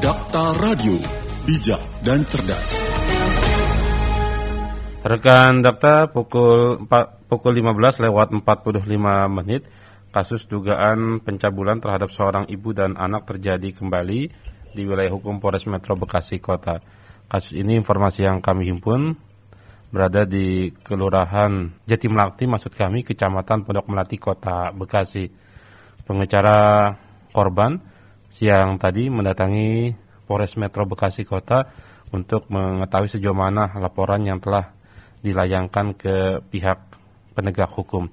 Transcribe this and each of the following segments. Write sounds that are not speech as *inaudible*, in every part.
Dakta Radio, bijak dan cerdas. Rekan Dakta pukul 4, pukul 15 lewat 45 menit kasus dugaan pencabulan terhadap seorang ibu dan anak terjadi kembali di wilayah hukum Polres Metro Bekasi Kota. Kasus ini informasi yang kami himpun berada di Kelurahan Jatimlakti maksud kami Kecamatan Pondok Melati Kota Bekasi. Pengecara korban siang tadi mendatangi Polres Metro Bekasi Kota untuk mengetahui sejauh mana laporan yang telah dilayangkan ke pihak penegak hukum.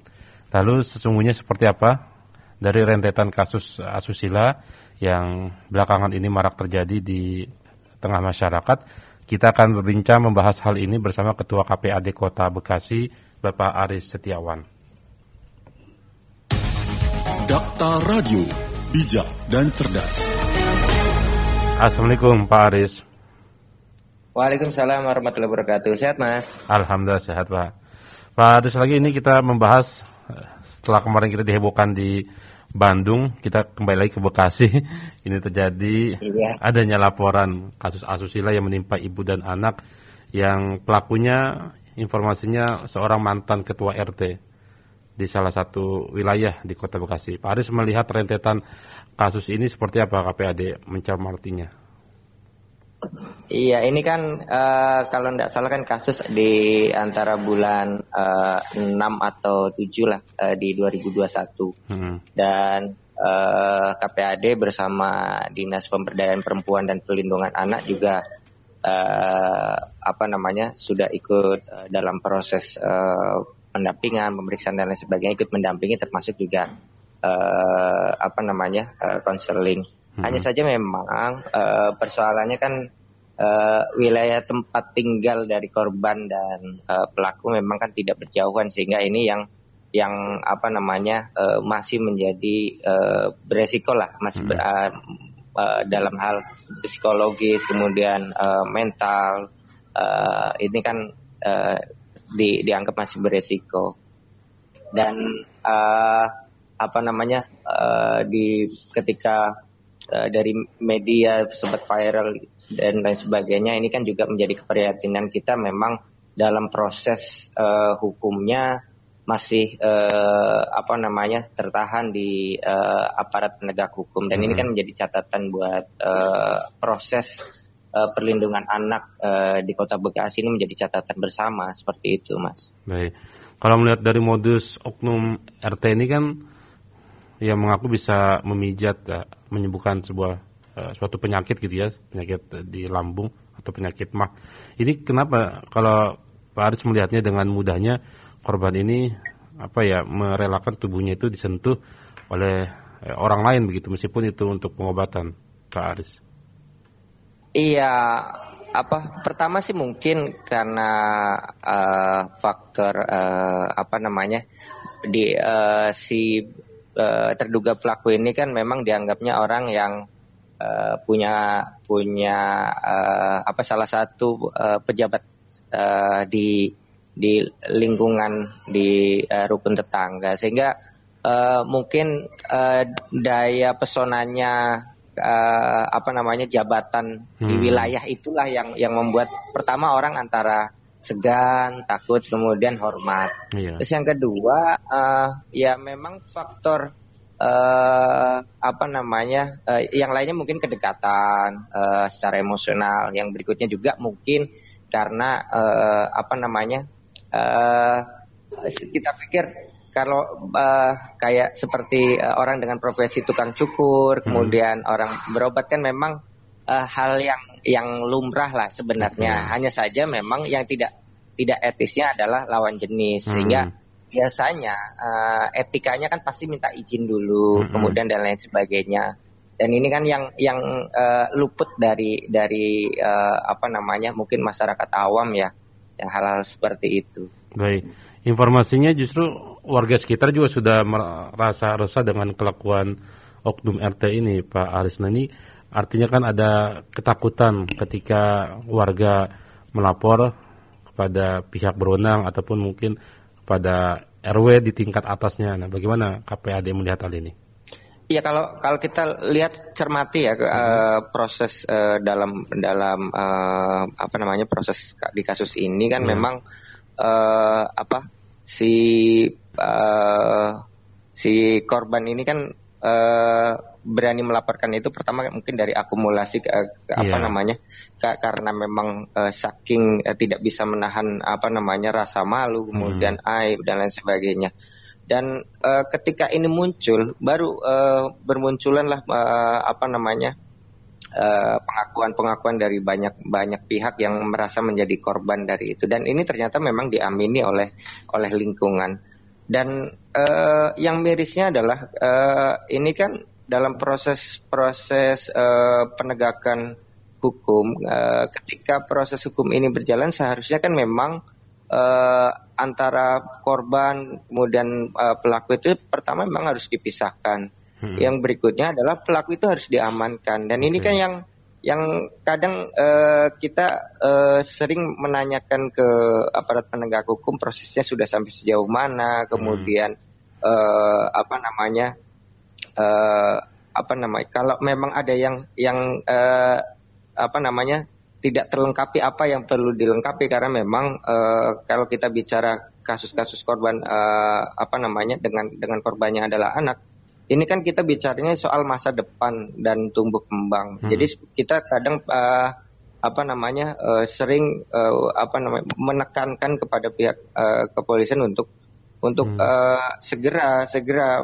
Lalu sesungguhnya seperti apa dari rentetan kasus asusila yang belakangan ini marak terjadi di tengah masyarakat? Kita akan berbincang membahas hal ini bersama Ketua KPAD Kota Bekasi, Bapak Aris Setiawan. Dakta Radio, bijak dan cerdas. Assalamualaikum Pak Aris. Waalaikumsalam warahmatullahi wabarakatuh. Sehat Mas? Alhamdulillah sehat Pak. Pak Aris lagi ini kita membahas eh, setelah kemarin kita dihebohkan di Bandung, kita kembali lagi ke Bekasi. *laughs* Ini terjadi iya. adanya laporan kasus asusila yang menimpa ibu dan anak yang pelakunya informasinya seorang mantan ketua RT di salah satu wilayah di Kota Bekasi. Pak Aris melihat rentetan kasus ini seperti apa KPAD mencermatinya? Iya, ini kan uh, kalau tidak salah kan kasus di antara bulan uh, eh, 6 atau 7 lah uh, di 2021. Hmm. Dan uh, KPAD bersama Dinas Pemberdayaan Perempuan dan Pelindungan Anak juga uh, apa namanya sudah ikut uh, dalam proses uh, pendampingan, pemeriksaan dan lain sebagainya ikut mendampingi termasuk juga uh, apa namanya konseling. Uh, Hmm. Hanya saja memang uh, persoalannya kan uh, wilayah tempat tinggal dari korban dan uh, pelaku memang kan tidak berjauhan sehingga ini yang yang apa namanya uh, masih menjadi uh, beresiko lah masih hmm. ber, uh, uh, dalam hal psikologis kemudian uh, mental uh, ini kan uh, di, dianggap masih beresiko dan uh, apa namanya uh, di ketika uh, dari media sempat viral dan lain sebagainya ini kan juga menjadi keprihatinan kita memang dalam proses uh, hukumnya masih uh, apa namanya tertahan di uh, aparat penegak hukum dan hmm. ini kan menjadi catatan buat uh, proses uh, perlindungan anak uh, di Kota Bekasi ini menjadi catatan bersama seperti itu, Mas. Baik. Kalau melihat dari modus oknum RT ini kan yang mengaku bisa memijat uh, menyembuhkan sebuah uh, suatu penyakit gitu ya penyakit di lambung atau penyakit mah ini kenapa kalau Pak Aris melihatnya dengan mudahnya korban ini apa ya merelakan tubuhnya itu disentuh oleh orang lain begitu meskipun itu untuk pengobatan Pak Aris iya apa pertama sih mungkin karena uh, faktor uh, apa namanya di uh, si uh, terduga pelaku ini kan memang dianggapnya orang yang uh, punya punya uh, apa salah satu uh, pejabat uh, di di lingkungan di uh, rukun tetangga. Sehingga uh, mungkin uh, daya pesonanya uh, apa namanya jabatan hmm. di wilayah itulah yang yang membuat pertama orang antara segan, takut, kemudian hormat. Iya. Terus yang kedua, uh, ya memang faktor uh, apa namanya, uh, yang lainnya mungkin kedekatan uh, secara emosional. Yang berikutnya juga mungkin karena uh, apa namanya, uh, kita pikir kalau uh, kayak seperti uh, orang dengan profesi tukang cukur, hmm. kemudian orang berobat kan memang uh, hal yang yang lumrah lah sebenarnya. Hmm. Hanya saja memang yang tidak tidak etisnya adalah lawan jenis hmm. sehingga biasanya uh, etikanya kan pasti minta izin dulu, hmm. kemudian dan lain sebagainya. Dan ini kan yang yang uh, luput dari dari uh, apa namanya mungkin masyarakat awam ya, yang hal-hal seperti itu. Baik, informasinya justru warga sekitar juga sudah merasa resah dengan kelakuan oknum RT ini, Pak Aris. Ini Artinya kan ada ketakutan ketika warga melapor kepada pihak berwenang ataupun mungkin kepada RW di tingkat atasnya. Nah, bagaimana KPAD melihat hal ini? Iya kalau kalau kita lihat cermati ya uh, proses uh, dalam dalam uh, apa namanya proses di kasus ini kan hmm. memang uh, apa si uh, si korban ini kan uh, berani melaporkan itu pertama mungkin dari akumulasi uh, apa yeah. namanya karena memang uh, saking uh, tidak bisa menahan apa namanya rasa malu kemudian hmm. aib dan lain sebagainya dan uh, ketika ini muncul baru uh, bermunculanlah uh, apa namanya pengakuan-pengakuan uh, dari banyak banyak pihak yang merasa menjadi korban dari itu dan ini ternyata memang diamini oleh oleh lingkungan dan uh, yang mirisnya adalah uh, ini kan dalam proses proses uh, penegakan hukum uh, ketika proses hukum ini berjalan seharusnya kan memang uh, antara korban kemudian uh, pelaku itu pertama memang harus dipisahkan. Hmm. Yang berikutnya adalah pelaku itu harus diamankan dan ini kan yang yang kadang uh, kita uh, sering menanyakan ke aparat penegak hukum prosesnya sudah sampai sejauh mana, kemudian hmm. uh, apa namanya uh, apa namanya kalau memang ada yang yang uh, apa namanya tidak terlengkapi apa yang perlu dilengkapi karena memang uh, kalau kita bicara kasus-kasus korban uh, apa namanya dengan dengan korbannya adalah anak ini kan kita bicaranya soal masa depan dan tumbuh kembang hmm. jadi kita kadang uh, apa namanya uh, sering uh, apa namanya menekankan kepada pihak uh, kepolisian untuk untuk hmm. uh, segera segera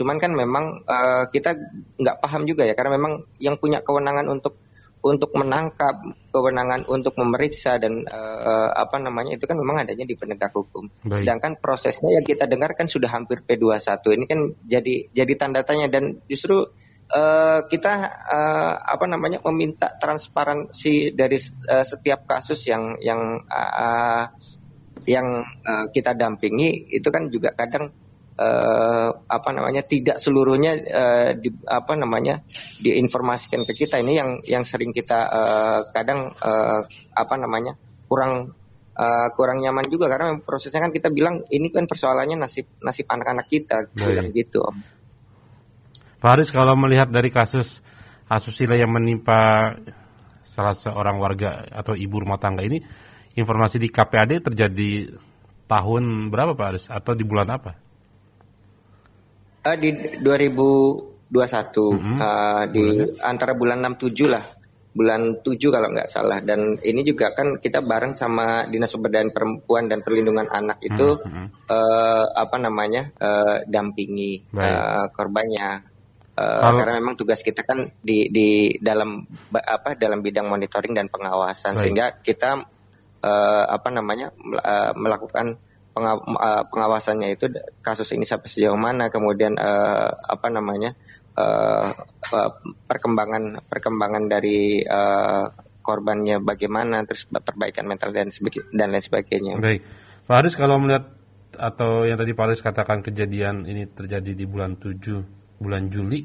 cuman kan memang uh, kita nggak paham juga ya karena memang yang punya kewenangan untuk untuk menangkap, kewenangan untuk memeriksa dan uh, apa namanya itu kan memang adanya di penegak hukum. Baik. Sedangkan prosesnya yang kita dengar kan sudah hampir P21. Ini kan jadi jadi tanda tanya dan justru uh, kita uh, apa namanya meminta transparansi dari uh, setiap kasus yang yang uh, yang uh, kita dampingi itu kan juga kadang uh, apa namanya tidak seluruhnya uh, di, apa namanya diinformasikan ke kita ini yang yang sering kita uh, kadang uh, apa namanya kurang uh, kurang nyaman juga karena prosesnya kan kita bilang ini kan persoalannya nasib nasib anak-anak kita Baik. gitu om. Pak Haris kalau melihat dari kasus asusila yang menimpa salah seorang warga atau ibu rumah tangga ini informasi di KPAD terjadi tahun berapa Pak Haris atau di bulan apa? Uh, di 2021 mm -hmm. uh, di Bulannya? antara bulan 6 7 lah. Bulan 7 kalau nggak salah dan ini juga kan kita bareng sama Dinas Pemberdayaan Perempuan dan Perlindungan Anak itu mm -hmm. uh, apa namanya? Uh, dampingi uh, korbannya. Uh, kalau... karena memang tugas kita kan di di dalam apa dalam bidang monitoring dan pengawasan Baik. sehingga kita uh, apa namanya uh, melakukan pengawasannya itu kasus ini sampai sejauh mana kemudian uh, apa namanya uh, uh, perkembangan perkembangan dari uh, korbannya bagaimana terus perbaikan mental dan dan lain sebagainya. Baik, Pak Haris kalau melihat atau yang tadi Pak Haris katakan kejadian ini terjadi di bulan 7 bulan Juli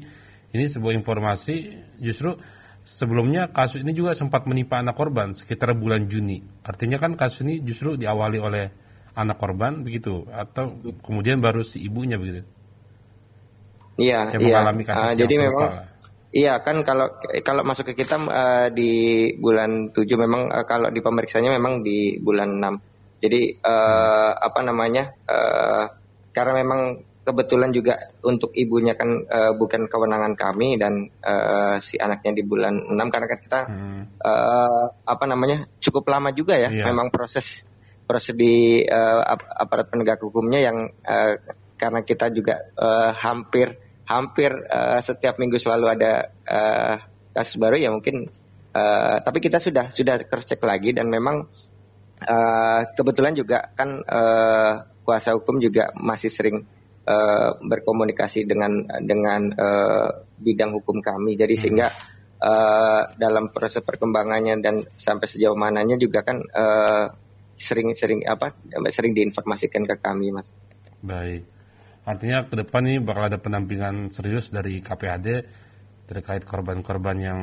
ini sebuah informasi justru sebelumnya kasus ini juga sempat menimpa anak korban sekitar bulan Juni. Artinya kan kasus ini justru diawali oleh anak korban begitu atau kemudian baru si ibunya begitu? Iya, yang iya. Mengalami kasus uh, jadi memang Iya kan kalau kalau masuk ke kita uh, di bulan 7 memang uh, kalau di pemeriksaannya memang di bulan 6. Jadi uh, hmm. apa namanya? Uh, karena memang kebetulan juga untuk ibunya kan uh, bukan kewenangan kami dan uh, si anaknya di bulan 6 karena kan kita hmm. uh, apa namanya? cukup lama juga ya iya. memang proses proses di uh, aparat penegak hukumnya yang uh, karena kita juga uh, hampir hampir uh, setiap minggu selalu ada uh, kasus baru ya mungkin uh, tapi kita sudah sudah kercek lagi dan memang uh, kebetulan juga kan uh, kuasa hukum juga masih sering uh, berkomunikasi dengan dengan uh, bidang hukum kami jadi hmm. sehingga uh, dalam proses perkembangannya dan sampai sejauh mananya juga kan uh, sering-sering apa sering diinformasikan ke kami mas. Baik. Artinya ke depan ini bakal ada pendampingan serius dari KPAD terkait korban-korban yang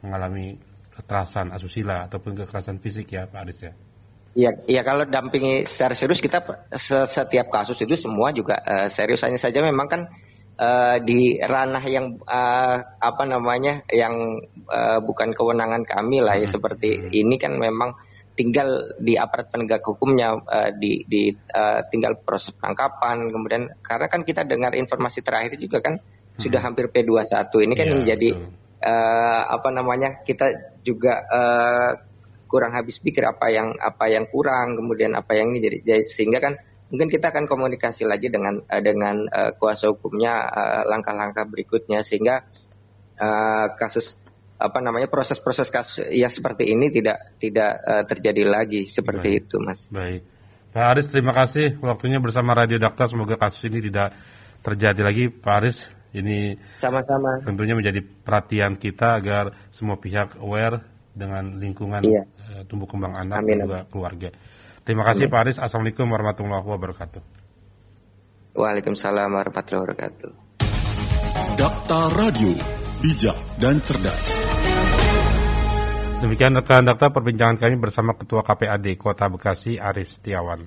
mengalami kekerasan asusila ataupun kekerasan fisik ya Pak Aris ya. Iya, iya kalau dampingi secara serius kita setiap kasus itu semua juga uh, serius hanya saja memang kan uh, di ranah yang uh, apa namanya yang uh, bukan kewenangan kami lah ya hmm. seperti hmm. ini kan memang tinggal di aparat penegak hukumnya uh, di, di uh, tinggal proses penangkapan kemudian karena kan kita dengar informasi terakhir juga kan hmm. sudah hampir P21 ini kan ya, menjadi uh, apa namanya kita juga uh, kurang habis pikir apa yang apa yang kurang kemudian apa yang ini jadi, jadi sehingga kan mungkin kita akan komunikasi lagi dengan uh, dengan uh, kuasa hukumnya langkah-langkah uh, berikutnya sehingga uh, kasus apa namanya proses-proses kasus ya seperti ini tidak tidak uh, terjadi lagi seperti Baik. itu mas. Baik, Pak Aris terima kasih waktunya bersama Radio Dakta semoga kasus ini tidak terjadi lagi Pak Aris ini sama-sama tentunya menjadi perhatian kita agar semua pihak aware dengan lingkungan iya. uh, tumbuh kembang anak Amin. dan juga keluarga. Terima kasih Amin. Pak Aris. Assalamualaikum warahmatullahi wabarakatuh. Waalaikumsalam warahmatullahi wabarakatuh. Dakta Radio bijak, dan cerdas. Demikian rekan dakta perbincangan kami bersama Ketua KPAD Kota Bekasi Aris Setiawan.